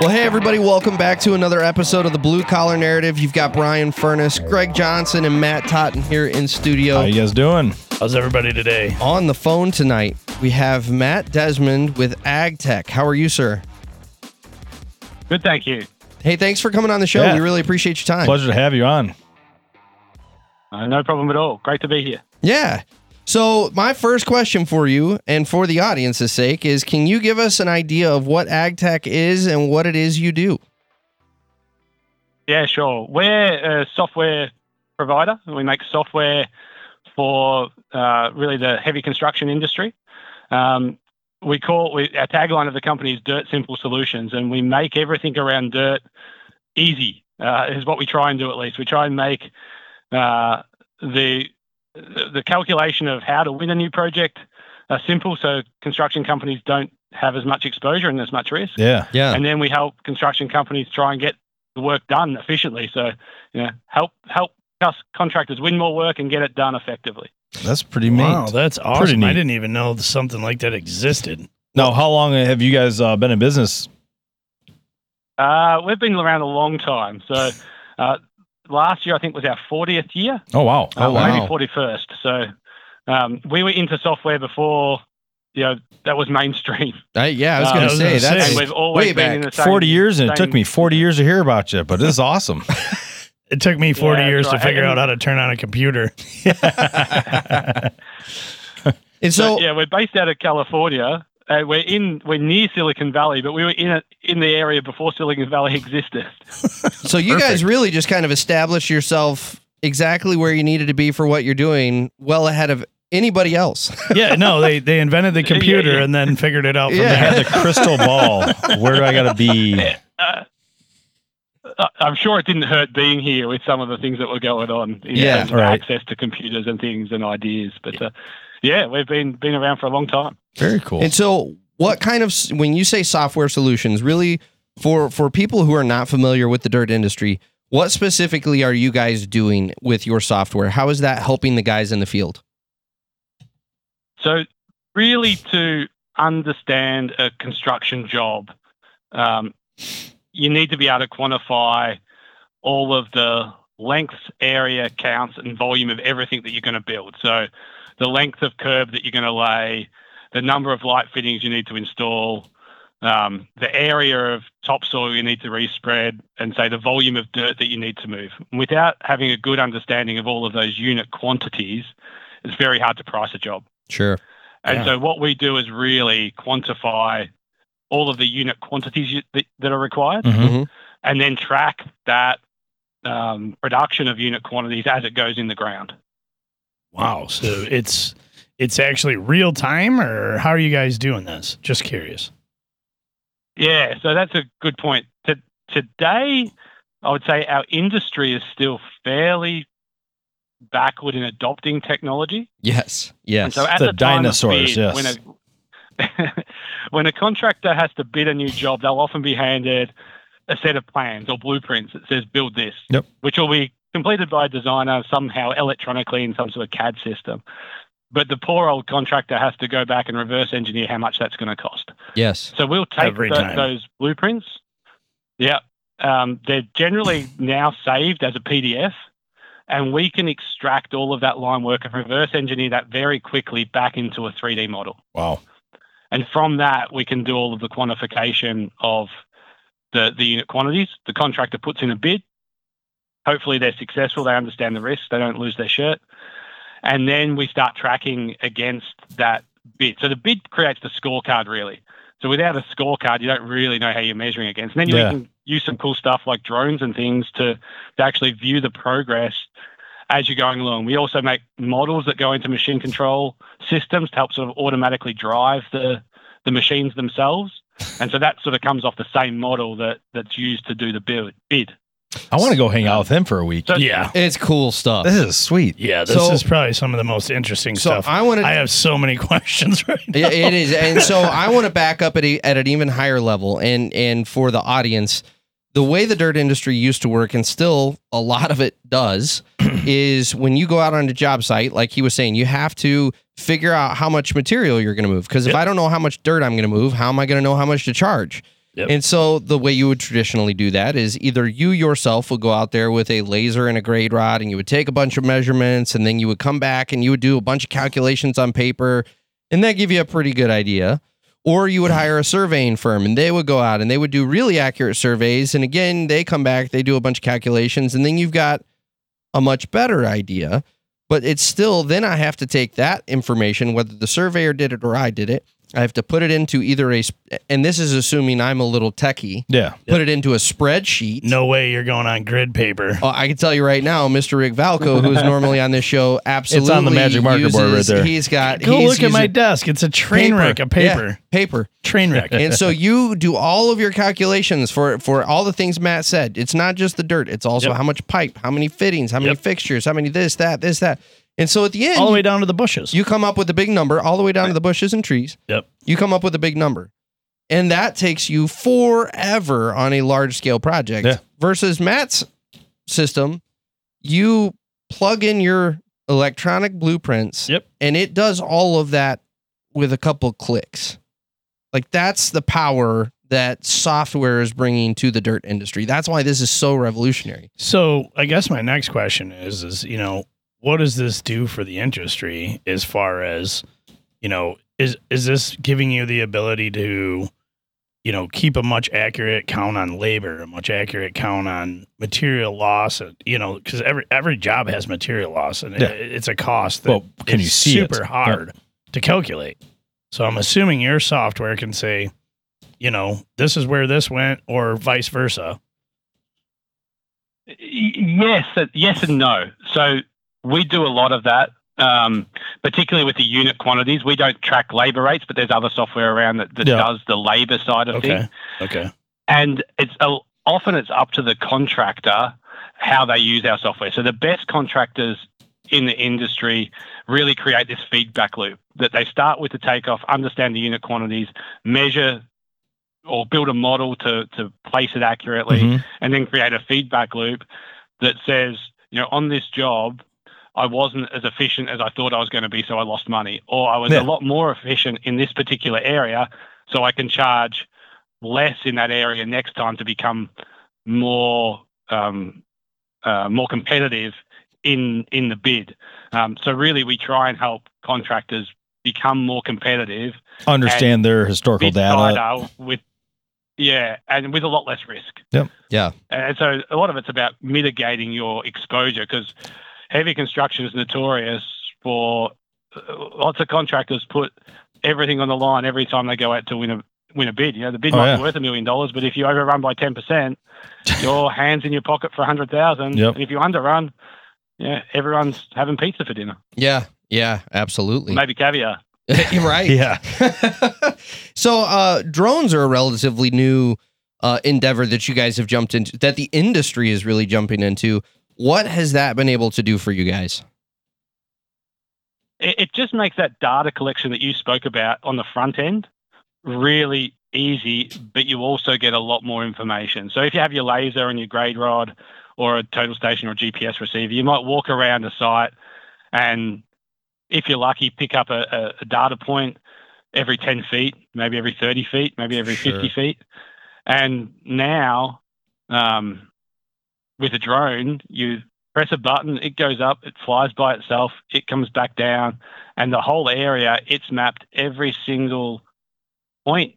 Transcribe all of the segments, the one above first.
Well, hey, everybody, welcome back to another episode of the Blue Collar Narrative. You've got Brian Furness, Greg Johnson, and Matt Totten here in studio. How you guys doing? How's everybody today? On the phone tonight, we have Matt Desmond with AGTEK. How are you, sir? Good, thank you. Hey, thanks for coming on the show. Yeah. We really appreciate your time. Pleasure to have you on. Uh, no problem at all. Great to be here. Yeah. So, my first question for you and for the audience's sake is can you give us an idea of what AGTEK is and what it is you do? Yeah, sure. We're a software provider. We make software for uh, really the heavy construction industry. Um, we call we, our tagline of the company is "Dirt Simple Solutions," and we make everything around dirt easy. Uh, is what we try and do at least. We try and make uh, the the calculation of how to win a new project uh, simple, so construction companies don't have as much exposure and as much risk. Yeah. Yeah. and then we help construction companies try and get the work done efficiently. So, you know, help help us contractors win more work and get it done effectively. That's pretty neat. Wow, that's awesome. neat. I didn't even know something like that existed. now, how long have you guys uh, been in business? Uh, we've been around a long time. So, uh, last year I think was our 40th year, Oh wow. uh, Oh, wow. maybe 41st. So, um, we were into software before, you know, that was mainstream. I, yeah, I was Uh, going I to was say gonna that's say. and we've always way been back. in the same 40 years and it took me 40 years to hear about you, but this is awesome. It took me 40 Yeah, years that's to figure And- out how to turn on a computer. and So, so yeah, we're based out of California. Uh, we're in we're near Silicon Valley, but we were in it in the area before Silicon Valley existed. So you guys really just kind of established yourself exactly where you needed to be for what you're doing, well ahead of anybody else. yeah, no, they, they invented the computer yeah. and then figured it out from Yeah. There. had the crystal ball. Where do I got to be? Uh, I- I'm sure it didn't hurt being here with some of the things that were going on in Yeah, terms of right. access to computers and things and ideas. But uh, yeah, we've been been around for a long time. Very cool. And so, what kind of when you say software solutions, really for for people who are not familiar with the dirt industry, what specifically are you guys doing with your software? How is that helping the guys in the field? So really, to understand a construction job, um, you need to be able to quantify all of the length, area, counts, and volume of everything that you're going to build. So the length of curb that you're going to lay, the number of light fittings you need to install, um, the area of topsoil you need to respread, and say the volume of dirt that you need to move. Without having a good understanding of all of those unit quantities, it's very hard to price a job. Sure. And Yeah. so what we do is really quantify all of the unit quantities you, that, that are required, Mhm. Mhm. and then track that um, production of unit quantities as it goes in the ground. Wow. So it's it's actually real time or how are you guys doing this? Just curious. Yeah, so that's a good point. To, today, I would say our industry is still fairly backward in adopting technology. Yes. Yes. And so at The the, dinosaurs, bid, yes. When a, when a contractor has to bid a new job, they'll often be handed a set of plans or blueprints that says build this, Yep. which will be completed by a designer somehow electronically in some sort of CAD system. But the poor old contractor has to go back and reverse engineer how much that's going to cost. yes. So we'll take Every tho- time. those blueprints. Yeah. Um, they're generally now saved as a PDF, and we can extract all of that line work and reverse engineer that very quickly back into a 3D model. Wow. And from that, we can do all of the quantification of the, the unit quantities. The contractor puts in a bid. Hopefully, they're successful. They understand the risk. They don't lose their shirt. And then we start tracking against that bid. So the bid creates the scorecard, really. So without a scorecard, you don't really know how you're measuring against. And then you Yeah. can use some cool stuff like drones and things to, to actually view the progress as you're going along. We also make models that go into machine control systems to help sort of automatically drive the the machines themselves. And so that sort of comes off the same model that that's used to do the build bid. I want to go hang out with him for a week. So- Yeah. It's cool stuff. This is sweet. Yeah, this So- is probably some of the most interesting So stuff. I want to I have so many questions right now. it it is, and so I want to back up at a, at an even higher level, and and for the audience, the way the dirt industry used to work, and still a lot of it does, is when you go out on a job site, like he was saying, you have to figure out how much material you're going to move. Because if Yep. I don't know how much dirt I'm going to move, how am I going to know how much to charge? Yep. And so the way you would traditionally do that is either you yourself would go out there with a laser and a grade rod and you would take a bunch of measurements and then you would come back and you would do a bunch of calculations on paper and that give you a pretty good idea. Or you would hire a surveying firm and they would go out and they would do really accurate surveys. And again, they come back, they do a bunch of calculations, and then you've got a much better idea. But it's still, then I have to take that information, whether the surveyor did it or I did it, I have to put it into either a, and this is assuming I'm a little techie, Yeah. put it into a spreadsheet. No way you're going on grid paper. Oh, I can tell you right now, Mr. Rick Valco, who's normally on this show, absolutely It's on the magic marker board right there. He's got. Go he's look at my desk. It's a train wreck of paper. Yeah, paper. Train wreck. and so you do all of your calculations for for all the things Matt said. It's not just the dirt; it's also Yep. how much pipe, how many fittings, how many Yep. fixtures, how many this, that, this, that. And so at the end, All the way down to the bushes. you come up with a big number, all the way down to the bushes and trees. Yep. You come up with a big number, and that takes you forever on a large scale project. Yeah. Versus Matt's system, you plug in your electronic blueprints. Yep. And it does all of that with a couple clicks. Like that's the power that software is bringing to the dirt industry. That's why this is so revolutionary. So I guess my next question is, is you know, what does this do for the industry as far as, you know, is is this giving you the ability to, you know, keep a much accurate count on labor, a much accurate count on material loss, and, you know, because every every job has material loss, and Yeah. it, it's a cost that Well, can you is see it? super hard to calculate. So I'm assuming your software can say, you know, this is where this went, or vice versa. Yes, uh, yes, and no. So we do a lot of that, um, particularly with the unit quantities. We don't track labor rates, but there's other software around that, that Yeah. does the labor side of things. Okay. Okay. and it's often it's up to the contractor how they use our software. So the best contractors in the industry really create this feedback loop that they start with the takeoff, understand the unit quantities, measure or build a model to to place it accurately, Mhm. and then create a feedback loop that says, you know, on this job. I wasn't as efficient as I thought I was going to be, so I lost money. Or I was Yeah. a lot more efficient in this particular area, so I can charge less in that area next time to become more um, uh, more competitive in in the bid. Um, so really, we try and help contractors become more competitive, Understand their historical data. with yeah, and with a lot less risk. Yep. Yeah. And so a lot of it's about mitigating your exposure because heavy construction is notorious for uh, lots of contractors put everything on the line every time they go out to win a win a bid. You know, the bid Oh, might yeah. be worth a million dollars, but if you overrun by ten percent, your hands in your pocket for a hundred thousand. Yep. And if you underrun, yeah, everyone's having pizza for dinner, Yeah. Yeah. Absolutely. maybe caviar. You're right. Yeah. so uh drones are a relatively new uh endeavor that you guys have jumped into that the industry is really jumping into. What has that been able to do for you guys? it, it just makes that data collection that you spoke about on the front end really easy, but you also get a lot more information. So if you have your laser and your grade rod or a total station or GPS receiver, you might walk around a site and if you're lucky, pick up a, a, a data point every 10 feet, maybe every 30 feet, maybe every Sure. 50 feet. And now, um, with a drone, you press a button, it goes up, it flies by itself, it comes back down, and the whole area, it's mapped every single point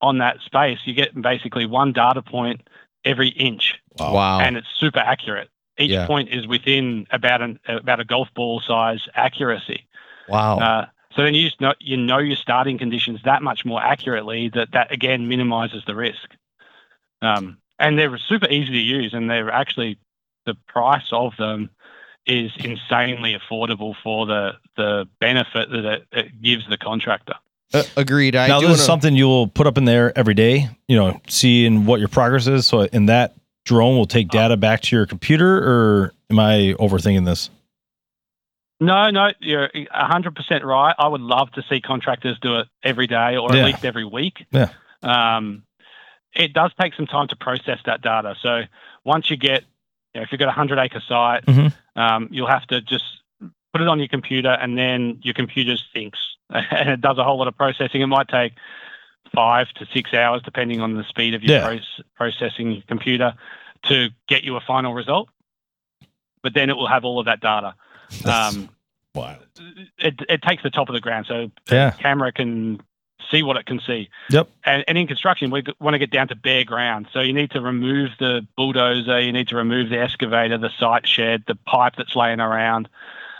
on that space. You get basically one data point every inch, Wow. and it's super accurate. Each Yeah. point is within about an about a golf ball size accuracy. wow. Uh, so then you just know you know your starting conditions that much more accurately that that again minimizes the risk. Um, and they're super easy to use, and they're actually the price of them is insanely affordable for the the benefit that it, it gives the contractor. Uh, agreed. I now do this is wanna- something you'll put up in there every day. You know, seeing what your progress is. So in that drone will take data back to your computer, or am I overthinking this? No, no, you're hundred percent right. I would love to see contractors do it every day or Yeah. at least every week. Yeah. Um, it does take some time to process that data. So once you get, you know, if you've got a hundred acre site, Mhm. um, you'll have to just put it on your computer, and then your computer thinks, and it does a whole lot of processing. It might take five to six hours, depending on the speed of your Yeah. proce- processing computer, to get you a final result. But then it will have all of that data. Um, wild. it, it takes the top of the ground, so Yeah. camera can see what it can see. Yep. And, and in construction, we want to get down to bare ground. So you need to remove the bulldozer, you need to remove the excavator, the site shed, the pipe that's laying around.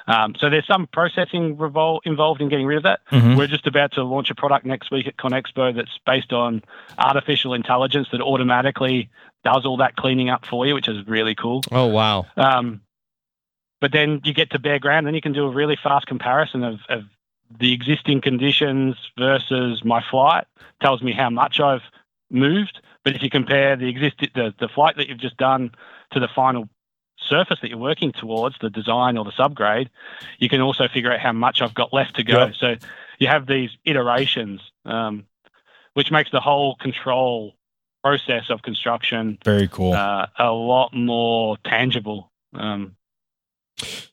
Um, so there's some processing revol- involved in getting rid of that. Mhm. We're just about to launch a product next week at ConExpo that's based on artificial intelligence that automatically does all that cleaning up for you, which is really cool. Oh wow. Um, but then you get to bare ground, then you can do a really fast comparison of, of the existing conditions versus my flight. Tells me how much I've moved. But if you compare the existing the, the flight that you've just done to the final surface that you're working towards, the design or the subgrade, you can also figure out how much I've got left to go. Yep. So you have these iterations, um, which makes the whole control process of construction Very cool. uh, a lot more tangible. Um,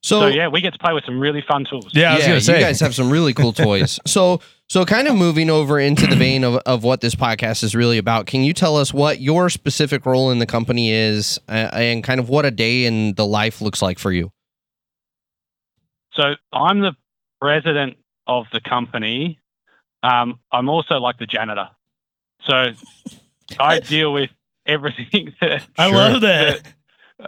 So, so yeah, we get to play with some really fun tools. yeah, I was yeah, say. you guys have some really cool toys. so, so kind of moving over into the vein of, of what this podcast is really about. Can you tell us what your specific role in the company is, uh, and kind of what a day in the life looks like for you? So I'm the president of the company. Um, I'm also like the janitor. So I deal with everything. That, I Sure. love that.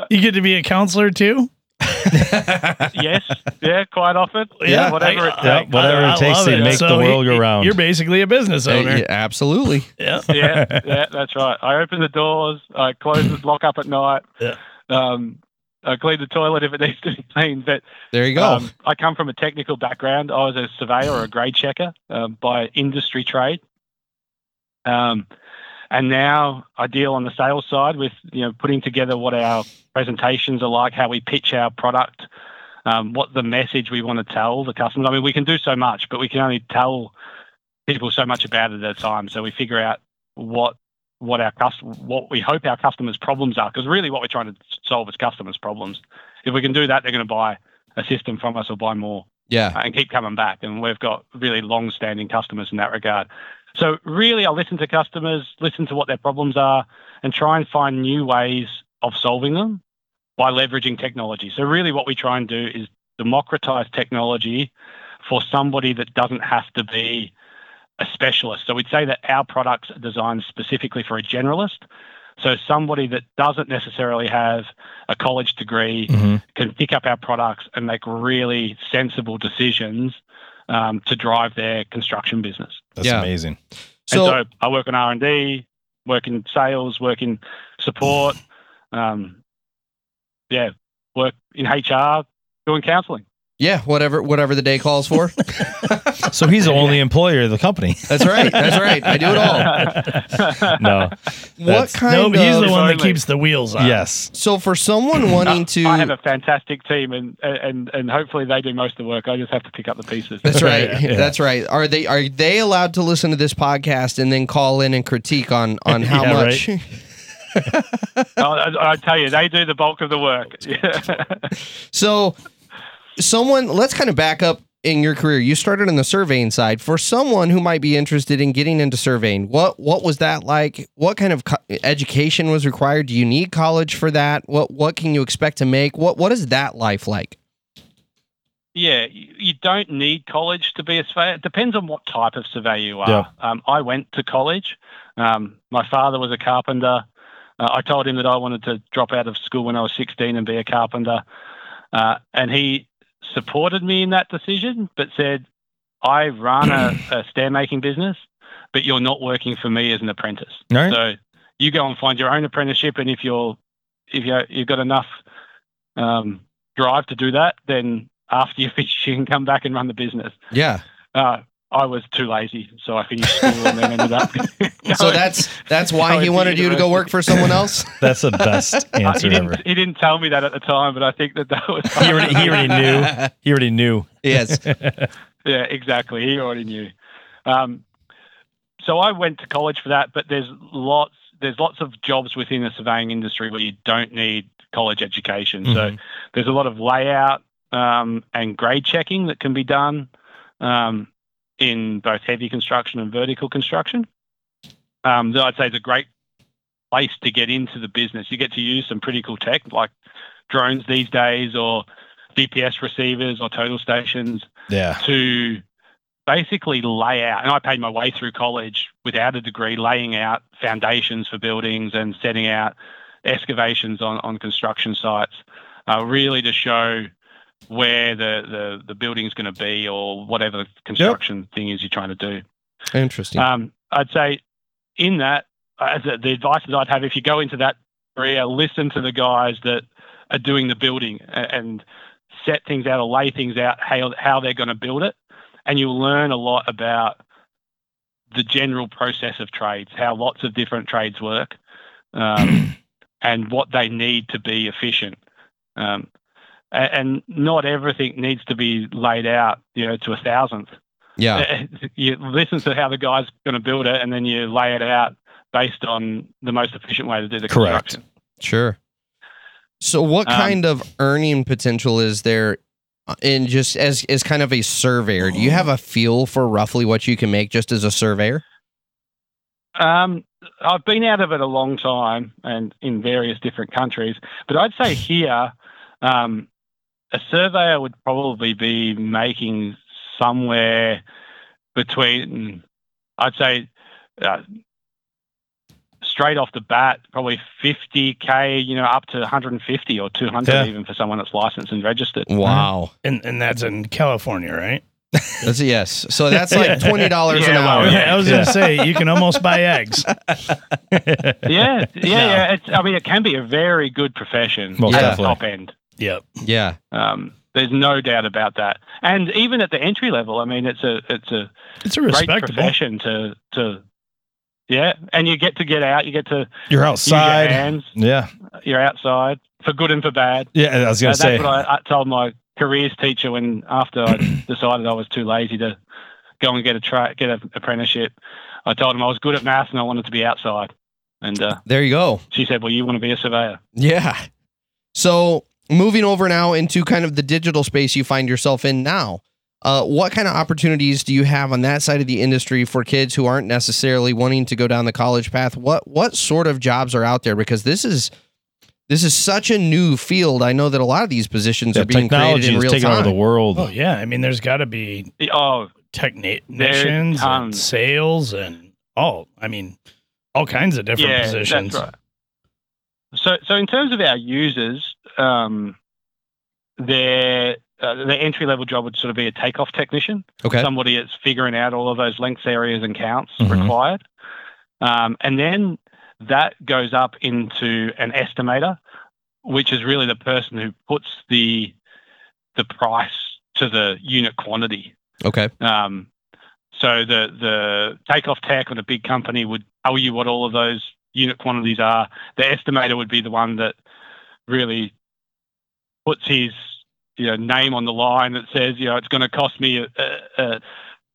You get to be a counselor too. yes, yeah, quite often. Yeah, whatever I- it Yeah, takes. whatever I- it takes to it. make So the world go round. You're basically a business Uh, owner. yeah, absolutely. Yeah. yeah, yeah, that's right. I open the doors, I close the lock up at night. Yeah. Um, I clean the toilet if it needs to be cleaned. But There you go. Um, I come from a technical background. I was a surveyor or a grade checker um, by industry trade. Um, and now I deal on the sales side with you know putting together what our presentations are like, how we pitch our product, um, what the message we want to tell the customers. I mean, we can do so much, but we can only tell people so much about it at a time. So we figure out what what our what we hope our customers' problems are, because really what we're trying to solve is customers' problems. If we can do that, they're going to buy a system from us or buy more yeah. and keep coming back. And we've got really long-standing customers in that regard. So really, I listen to customers, listen to what their problems are, and try and find new ways of solving them by leveraging technology. So really, what we try and do is democratize technology for somebody that doesn't have to be a specialist. So we'd say that our products are designed specifically for a generalist. So somebody that doesn't necessarily have a college degree Mhm. can pick up our products and make really sensible decisions um, to drive their construction business. That's Yeah. amazing. So, and so I work in R and D, work in sales, work in support, um, yeah, work in HR, doing counselling. Yeah, whatever whatever the day calls for. So he's the only employer of the company. That's right. That's right. I do it all. No. What That's- kind No, but he's the one that keeps the wheels on. Yes. So for someone wanting to I have a fantastic team, and and and hopefully they do most of the work. I just have to pick up the pieces. That's right. Yeah. That's right. Are they are they allowed to listen to this podcast and then call in and critique on on how Yeah, much? I, I, I tell you, they do the bulk of the work. So someone let's kind of back up in your career. You started on the surveying side. For someone who might be interested in getting into surveying, what what was that like? What kind of co- education was required? Do you need college for that? What what can you expect to make? What what is that life like? Yeah, you you don't need college to be a surveyor. It depends on what type of surveyor you are. Yeah. Um, I went to college. Um, my father was a carpenter. Uh, I told him that I wanted to drop out of school when I was 16 and be a carpenter. Uh, and he supported me in that decision, but said, I run a, a stair making business, but you're not working for me as an apprentice. Right. So you go and find your own apprenticeship, and if you're if you you've got enough um, drive to do that, then after you finish, you can come back and run the business. Yeah. Uh, I was too lazy, so I finished school and then ended up. So that's that's why he wanted you to go work for someone else. That's the best Uh, answer he ever. didn't. He didn't tell me that at the time, but I think that that was. He already, he already knew. He already knew. yes. yeah, exactly. He already knew. Um, so I went to college for that, but there's lots there's lots of jobs within the surveying industry where you don't need college education. Mhm. So there's a lot of layout um, and grade checking that can be done um, in both heavy construction and vertical construction. Um, that I'd say is a great place to get into the business. You get to use some pretty cool tech like drones these days, or GPS receivers, or total stations Yeah. to basically lay out. And I paid my way through college without a degree, laying out foundations for buildings and setting out excavations on, on construction sites, uh, really to show where the, the, the building's going to be or whatever construction thing is you're trying to do. Interesting. Um, I'd say in that, as a, the advice that I'd have, if you go into that area, listen to the guys that are doing the building a- and set things out or lay things out how, how they're going to build it. And you'll learn a lot about the general process of trades, how lots of different trades work, um, and what they need to be efficient. Um, and not everything needs to be laid out, you know, to a thousandth yeah. you listen to how the guy's going to build it and then you lay it out based on the most efficient way to do the Correct. construction. Sure. So, what Um, kind of earning potential is there uh, in just as as kind of a surveyor? Do you have a feel for roughly what you can make just as a surveyor? Um, I've been out of it a long time and in various different countries, but I'd say here, um, a surveyor would probably be making somewhere between, I'd say, uh, straight off the bat, probably 50k, you know, up to 150 or 200 Yeah. even for someone that's licensed and registered. Wow. And and that's in California, right? That's a yes. So that's like twenty dollars an Yeah, well, hour. yeah. I was gonna say you can almost buy eggs. yeah, yeah, yeah. It's, I mean, it can be a very good profession Most at the top end. Yep. Yeah. Um, there's no doubt about that. And even at the entry level, I mean, it's a it's a It's a great profession to to yeah. And you get to get out. You get to You're use your outside. hands. Yeah. You're outside for good and for bad. Yeah. I was Uh, gonna that's say. what I, I told my careers teacher when after I decided I was too lazy to go and get a tra- get an apprenticeship. I told him I was good at math and I wanted to be outside. And uh, There you go. she said, "Well, you want to be a surveyor." Yeah. So moving over now into kind of the digital space you find yourself in now. Uh, what kind of opportunities do you have on that side of the industry for kids who aren't necessarily wanting to go down the college path? What what sort of jobs are out there? Because this is this is such a new field. I know that a lot of these positions Yeah, are being created technology in is real taking over the world. Oh yeah, I mean, there's got to be Oh, technicians and sales and all. I mean, all kinds of different yeah, positions. That's right. So, so in terms of our users, um, their uh, the entry level job would sort of be a takeoff technician, Okay. somebody that's figuring out all of those lengths, areas, and counts Mhm. required, um, and then that goes up into an estimator, which is really the person who puts the the price to the unit quantity. Okay. Um, so the the takeoff tech on a big company would tell you what all of those unit quantities are. The estimator would be the one that really puts his you know name on the line that says you know it's going to cost me a, a,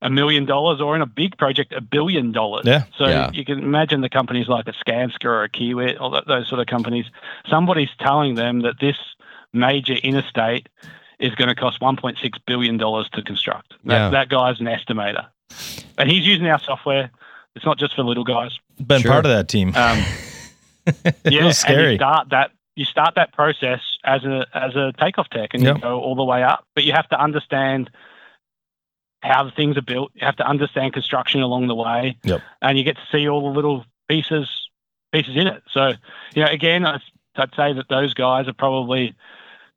a million dollars or in a big project a billion dollars. Yeah. So Yeah. you can imagine the companies like a Skanska or a Kiewit or th- those sort of companies. Somebody's telling them that this major interstate is going to cost 1.6 billion dollars to construct. That, Yeah. that guy's an estimator, and he's using our software. It's not just for little guys. Been Sure. part of that team. Um, it yeah, was and you start that you start that process as a as a takeoff tech, and Yep. you go all the way up. But you have to understand how the things are built. You have to understand construction along the way, Yep. and you get to see all the little pieces pieces in it. So, you know, again, I'd, I'd say that those guys are probably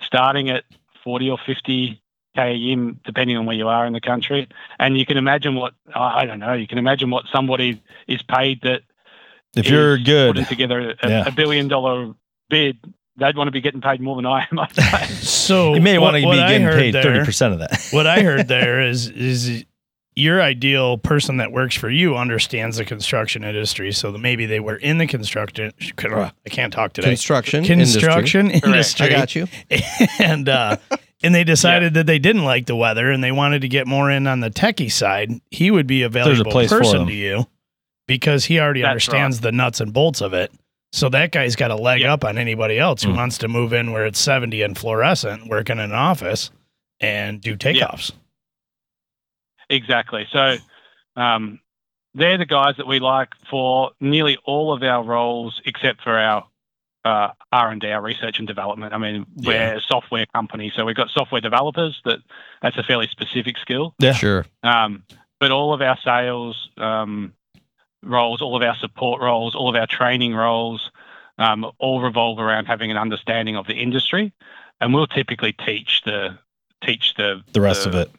starting at forty or fifty k a year, depending on where you are in the country. And you can imagine what I I don't know. You can imagine what somebody is paid that if you're good, putting together a, Yeah. a billion dollar bid, they'd want to be getting paid more than I am. I'd. So you may want to be getting paid thirty percent of that. what I heard there is is your ideal person that works for you understands the construction industry, so that maybe they were in the construction. I can't talk today. Construction. Construction Industry. industry, I got you. and uh, and they decided that they didn't like the weather and they wanted to get more in on the techie side. He would be a There's a valuable place person to you because he already That's understands the nuts and bolts of it. So that guy's got a leg Yeah. up on anybody else who Mm. wants to move in where it's 70 and fluorescent, work in an office and do takeoffs. Exactly. So um, they're the guys that we like for nearly all of our roles, except for our uh, R and D, our research and development. I mean, we're Yeah. a software company, so we've got software developers. That that's a fairly specific skill. Yeah. Sure. Um, but all of our sales um, roles, all of our support roles, all of our training roles, um, all revolve around having an understanding of the industry, and we'll typically teach the teach the The rest of it.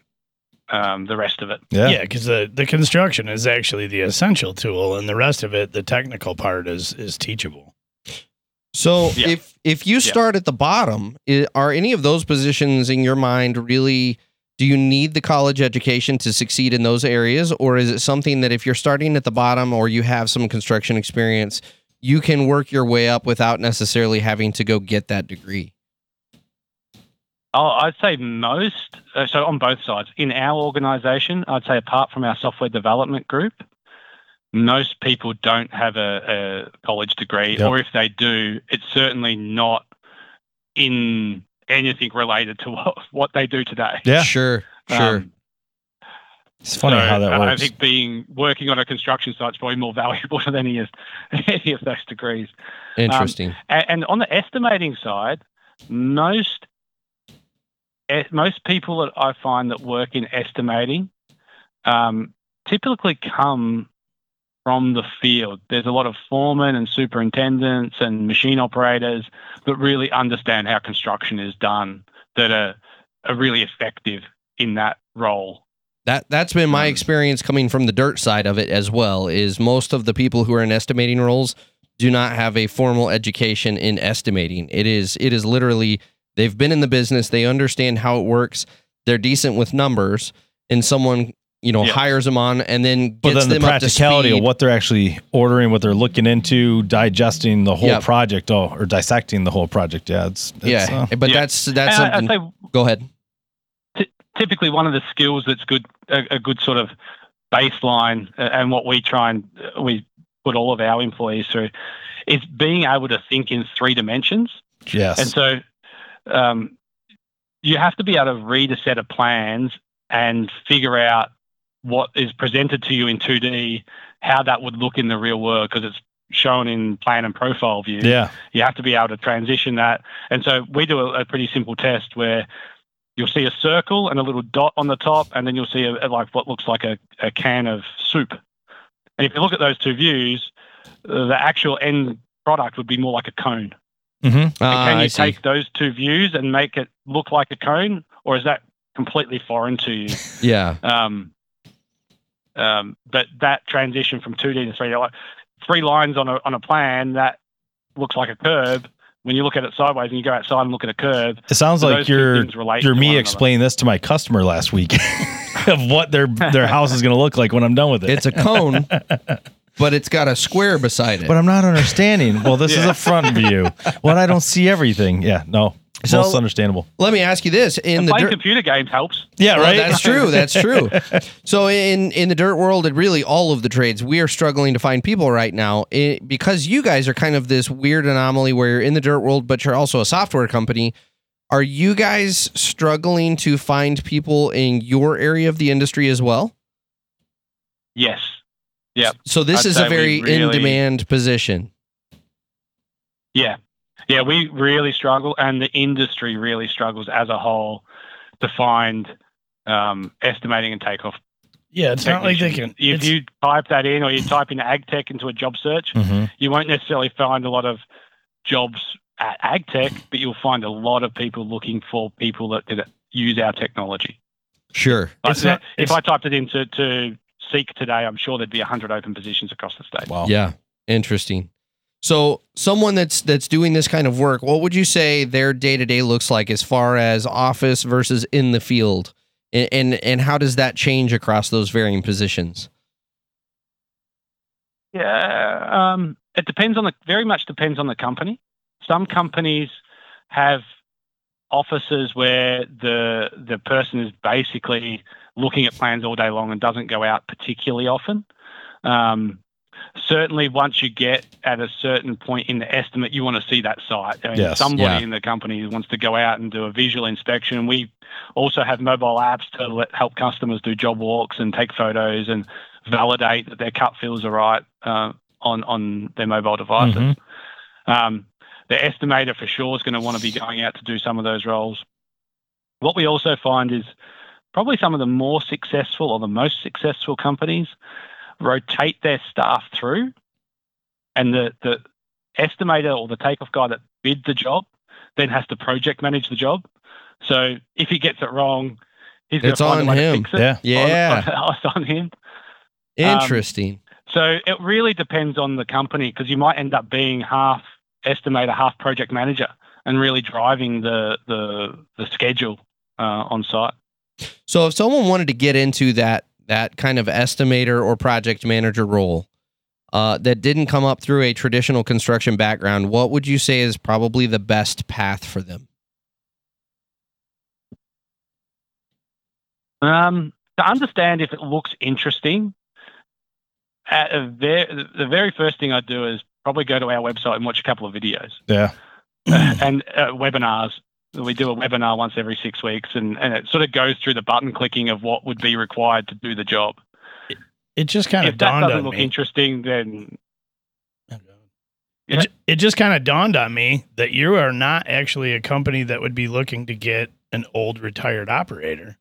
um, the rest of it. Yeah. Yeah, because the, the construction is actually the essential tool, and the rest of it, the technical part, is is teachable. So Yeah. if if you Yeah. start at the bottom, are any of those positions in your mind really? Do you need the college education to succeed in those areas, or is it something that if you're starting at the bottom or you have some construction experience, you can work your way up without necessarily having to go get that degree? Oh, I'd say most, uh, so on both sides. In our organization, I'd say apart from our software development group, most people don't have a, a college degree, Yep. or if they do, it's certainly not in anything related to what, what they do today. Yeah. Sure. Sure. Um, It's funny so, how that works. I think being working on a construction site is probably more valuable than any of any of those degrees. Interesting. A- And on the estimating side, most eh, most people that I find that work in estimating um, typically come from the field. There's a lot of foremen and superintendents and machine operators that really understand how construction is done that are, are really effective in that role. That that's been my Um, experience coming from the dirt side of it as well. Is most of the people who are in estimating roles do not have a formal education in estimating. It is it is literally they've been in the business, they understand how it works, they're decent with numbers, and someone you know Yeah. hires them on and then but gets then the them up to practicality speed. of what they're actually ordering, what they're looking into, digesting the whole Yep. project, oh, or dissecting the whole project. Yeah, it's, it's yeah, uh, but Yeah. that's that's And something. Say go ahead. typically one of the skills that's good a, a good sort of baseline uh, and what we try and uh, we put all of our employees through is being able to think in three dimensions yes. and so um, you have to be able to read a set of plans and figure out what is presented to you in 2d how that would look in the real world because it's shown in plan and profile view yeah. you have to be able to transition that. And so we do a, a pretty simple test where you'll see a circle and a little dot on the top, and then you'll see a, a- like what looks like a, a can of soup. And if you look at those two views, uh, the actual end product would be more like a cone. Mm-hmm. And Ah, can I you see. take those two views and make it look like a cone, or is that completely foreign to you? Yeah. Um, um, but that transition from 2D to 3D, like three lines on a on a plan that looks like a curve. When you look at it sideways and you go outside and look at a curve, It sounds those like you're you're me explaining this to my customer last week of what their their house is going to look like when I'm done with it. It's a cone, but it's got a square beside it. but I'm not understanding. Well, this is a front view. Well, I don't see everything. Yeah, no, So- most understandable. Let me ask you this: in And the playing dirt, computer games helps. Yeah, Well, right. that's true. That's true. So in in the dirt world, and really all of the trades, we are struggling to find people right now eh, because you guys are kind of this weird anomaly where you're in the dirt world, but you're also a software company. Are you guys struggling to find people in your area of the industry as well? Yes. Yep. So this I'd is a very really- in demand position. Yeah. Yeah, we really struggle, and the industry really struggles as a whole to find um, estimating and takeoff. Yeah, it's not like they can. If you type that in, or you type in AGTEK into a job search, Mhm. you won't necessarily find a lot of jobs at AGTEK, but you'll find a lot of people looking for people that, that use our technology. Sure. But It's not- if I typed it into to Seek today, I'm sure there'd be 100 open positions across the state. Wow. Yeah. Interesting. So someone that's that's doing this kind of work, what would you say their day to day looks like as far as office versus in the field, and, and and how does that change across those varying positions? Yeah, um, it depends on the very much depends on the company. Some companies have offices where the the person is basically looking at plans all day long and doesn't go out particularly often. Um, certainly once you get at a certain point in the estimate, you want to see that site. I mean, Yes. somebody Yeah. in the company wants to go out and do a visual inspection. We also have mobile apps to let, help customers do job walks and take photos and validate that their cut fills are right uh, on on their mobile devices. Mhm. Um, the estimator for sure is going to want to be going out to do some of those roles. What we also find is probably some of the more successful or the most successful companies rotate their staff through, and the the estimator or the takeoff guy that bid the job then has to project manage the job. So if he gets it wrong, he's going It's to find on a way him. to fix it. Yeah. Yeah. on, on, on him. Interesting. So it really depends on the company because you might end up being half estimator, half project manager, and really driving the the the schedule uh, on site. So if someone wanted to get into that that kind of estimator or project manager role uh, that didn't come up through a traditional construction background, what would you say is probably the best path for them? Um, to understand if it looks interesting, at a ver- the very first thing I do is probably go to our website and watch a couple of videos Yeah. and uh, webinars. We do a webinar once every six weeks, and, and it sort of goes through the button clicking of what would be required to do the job. It just kind of If that dawned doesn't on look me. interesting, then oh, It, Yeah. ju- it just kind of dawned on me that you are not actually a company that would be looking to get an old retired operator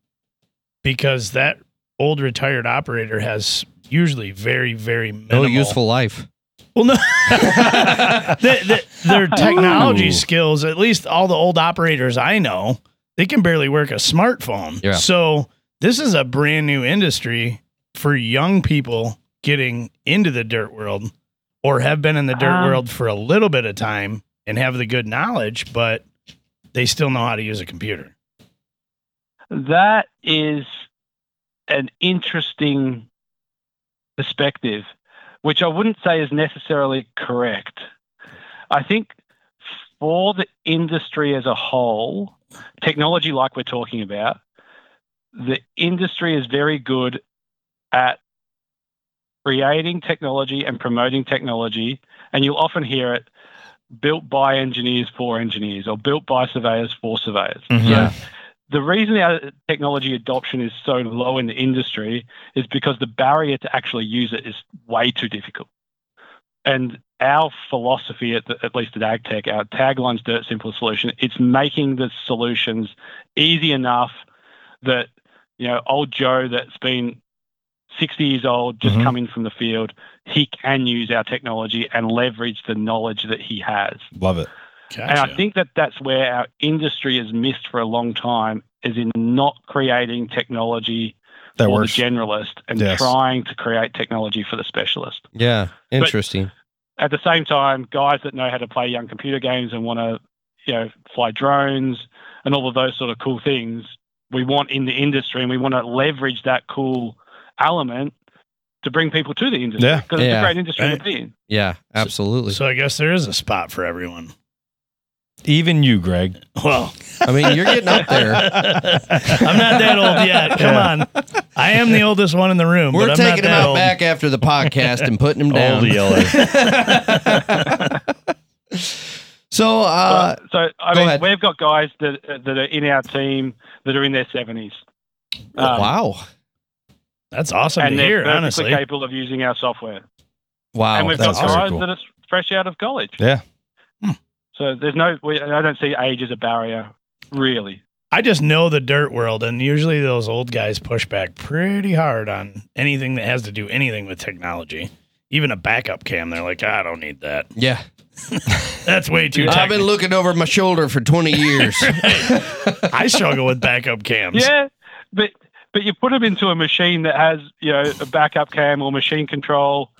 because that old retired operator has usually very, very minimal No useful life. Well, no, The- the- their technology Ooh. skills, at least all the old operators I know, they can barely work a smartphone. Yeah. So this is a brand new industry for young people getting into the dirt world or have been in the dirt Um, world for a little bit of time and have the good knowledge, but they still know how to use a computer. that is an interesting perspective, which I wouldn't say is necessarily correct. I think for the industry as a whole, technology like we're talking about, the industry is very good at creating technology and promoting technology, and you'll often hear it built by engineers for engineers or built by surveyors for surveyors. Mhm. Yeah. The reason our technology adoption is so low in the industry is because the barrier to actually use it is way too difficult. And our philosophy, at, the, at least at AGTEK, our tagline's Dirt Simple Solution, it's making the solutions easy enough that, you know, old Joe that's been 60 years old, just Mhm. coming from the field, he can use our technology and leverage the knowledge that he has. Love it. And I think that that's where our industry has missed for a long time, is in not creating technology That for works. the generalist and Yes. trying to create technology for the specialist. Yeah. Interesting. At the same time, guys that know how to play young computer games and want to, you know, fly drones and all of those sort of cool things, we want in the industry, and we want to leverage that cool element to bring people to the industry Yeah. because it's a great industry Right. to be in. yeah. Absolutely. so I guess there is a spot for everyone. Even you, Greg. Well, I mean, you're getting up there. I'm not that old yet. Come Yeah. on. I am the oldest one in the room. We're but I'm taking not him that out old. back after the podcast and putting him down. Old yeller. so, uh, so I go mean, ahead. we've got guys that that are in our team that are in their seventies. Um, wow. That's awesome and to they're hear, perfectly honestly. capable of using our software. Wow. and we've that's got very guys cool. that are fresh out of college. Yeah. So there's no, we, I don't see age as a barrier, really. I just know the dirt world, and usually those old guys push back pretty hard on anything that has to do anything with technology. Even a backup cam, they're like, I don't need that. yeah. That's way too I've been looking over my shoulder for 20 years. I struggle with backup cams. Yeah, but but you put them into a machine that has you know a backup cam or machine control,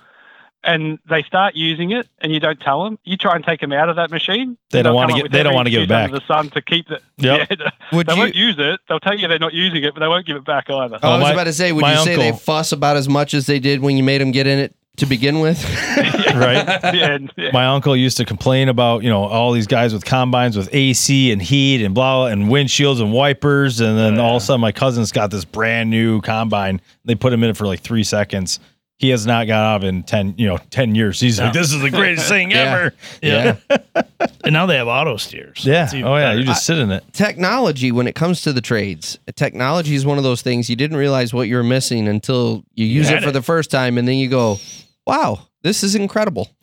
and they start using it, and you don't tell them. You try and take them out of that machine. They don't wanna come up get- they don't wanna give it back. The sun to keep it. Yep. Yeah, Would they you? won't use it. They'll tell you they're not using it, but they won't give it back either. I oh, was my- about to say, would my you say they fuss about as much as they did when you made them get in it to begin with? right? yeah, yeah. My uncle used to complain about, you know, all these guys with combines with AC and heat and blah and windshields and wipers. And then all of a sudden my cousin's got this brand new combine. They put him in it for like three seconds he has not got off in 10, you know, 10 years. He's like, this is the greatest thing Yeah. ever. Yeah. and now they have auto steers. Yeah. Oh, yeah. better. You just sit in it. technology when it comes to the trades technology is one of those things you didn't realize what you were missing until you use it for it. the first time and then you go wow this is incredible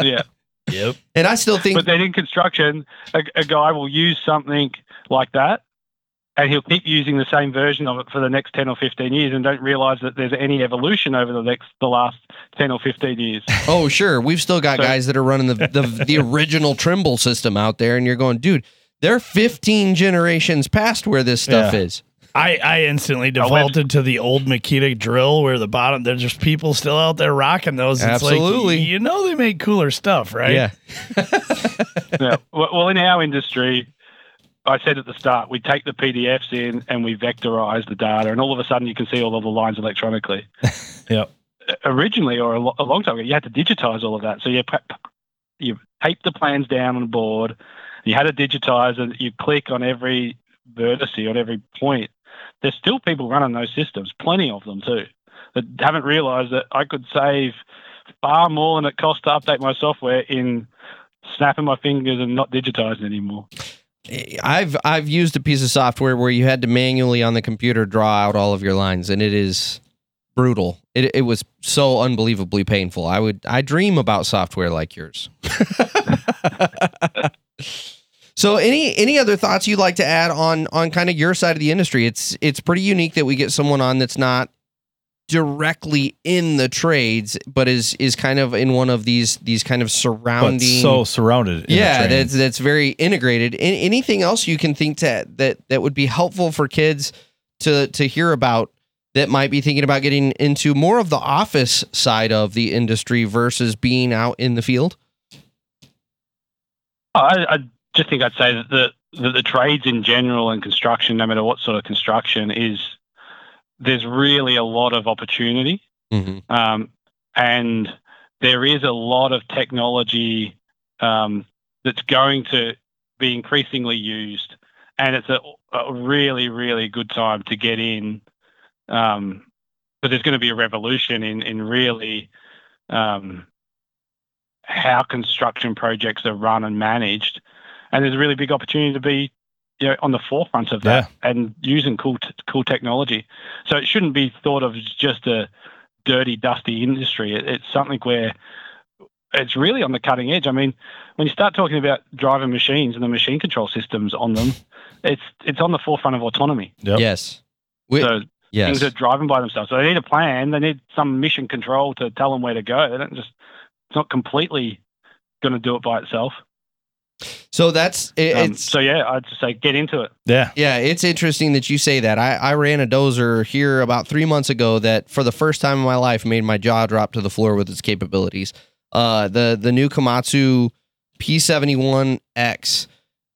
Yeah. Yep. and i still think But then in construction, a, a guy will use something like that and he'll keep using the same version of it for the next 10 or 15 years and don't realize that there's any evolution over the next the last 10 or 15 years. oh sure we've still got So- guys that are running the, the the original trimble system out there and you're going dude they're 15 generations past where this stuff Yeah. is I, I instantly defaulted to the old Makita drill where the bottom there's just people still out there rocking those. It's Absolutely. Like, you know they make cooler stuff, right? yeah yeah. Well, well, in our industry, I said at the start, we take the PDFs in and we vectorize the data, and all of a sudden you can see all of the lines electronically. Yep. Originally, or a, lo- a long time ago, you had to digitize all of that. So you pa- you tape the plans down on a board. You had to digitize, and you click on every vertice on every point. There's still people running those systems, plenty of them too, that haven't realised that I could save far more than it costs to update my software in snapping my fingers and not digitizing anymore. I've I've used a piece of software where you had to manually on the computer draw out all of your lines, and it is brutal. It it was so unbelievably painful. I would I dream about software like yours. so any any other thoughts you'd like to add on on kind of your side of the industry? It's it's pretty unique that we get someone on that's not directly in the trades, but is is kind of in one of these these kind of But surrounding so surrounded. in yeah that's that's very integrated A- anything else you can think to that that would be helpful for kids to to hear about that might be thinking about getting into more of the office side of the industry versus being out in the field oh, I, I just think I'd say that the, that the trades in general and construction, no matter what sort of construction, is there's really a lot of opportunity. mm-hmm. Um, and there is a lot of technology um, that's going to be increasingly used. And it's a, a really, really good time to get in. Um, but there's going to be a revolution in, in really um, how construction projects are run and managed. And there's a really big opportunity to be you know, on the forefront of that and using cool, t- cool technology. So it shouldn't be thought of as just a dirty, dusty industry. It, it's something where it's really on the cutting edge. I mean, when you start talking about driving machines and the machine control systems on them, it's it's on the forefront of autonomy. Yep. yes We- So yes things are driving by themselves. So they need a plan. They need some mission control to tell them where to go. They don't just it's not completely going to do it by itself. So that's it, Um, so yeah, I'd just say get into it. Yeah. Yeah, it's interesting that you say that. I, I ran a dozer here about three months ago that, for the first time in my life, made my jaw drop to the floor with its capabilities. Uh, the the new Komatsu P71X,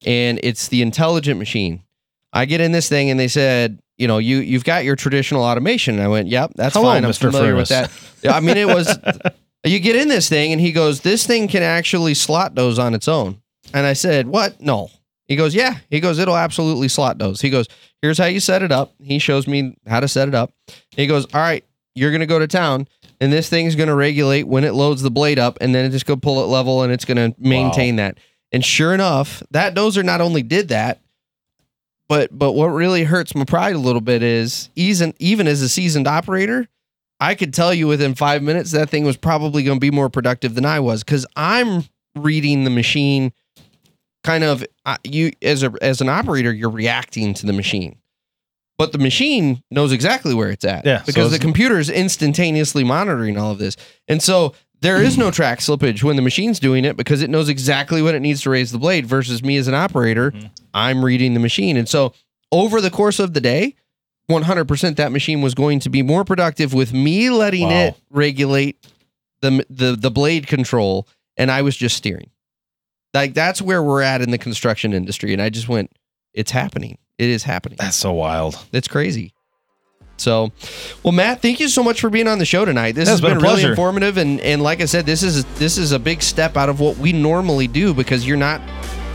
and it's the intelligent machine. I get in this thing, and they said, you know, you you've got your traditional automation. And I went, yep, that's Hello, fine. I'm Mr. familiar with that. Yeah, I mean, it was. you get in this thing, and he goes, this thing can actually slot those on its own. And I said, what? No. He goes, yeah. He goes, it'll absolutely slot those. He goes, here's how you set it up. He shows me how to set it up. He goes, all right, you're going to go to town and this thing's going to regulate when it loads the blade up and then it's just to pull it level and it's going to maintain that. And sure enough, that dozer not only did that, but but what really hurts my pride a little bit is even even as a seasoned operator, I could tell you within five minutes that thing was probably going to be more productive than I was because I'm reading the machine kind of uh, you as a as an operator you're reacting to the machine but the machine knows exactly where it's at Yeah, so because the computer is instantaneously monitoring all of this and so there is no track slippage when the machine's doing it because it knows exactly when it needs to raise the blade versus me as an operator Mhm. i'm reading the machine and so over the course of the day 100% that machine was going to be more productive with me letting Wow. it regulate the the the blade control and I was just steering. Like that's where we're at in the construction industry and I just went it's happening. It is happening. That's so wild. It's crazy. So, well, Matt, thank you so much for being on the show tonight. This Yeah, has been been, really informative, and and like I said, this is this is a big step out of what we normally do because you're not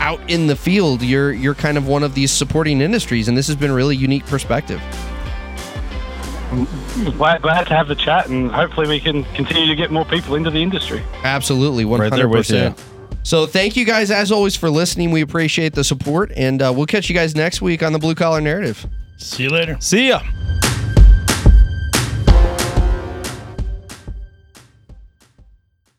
out in the field. You're you're kind of one of these supporting industries, and this has been a really unique perspective. glad, glad to have the chat, and hopefully we can continue to get more people into the industry. Absolutely, one Right there hundred with you. percent. So thank you guys as always for listening. We appreciate the support, and uh, we'll catch you guys next week on the Blue Collar Narrative. See you later. See ya.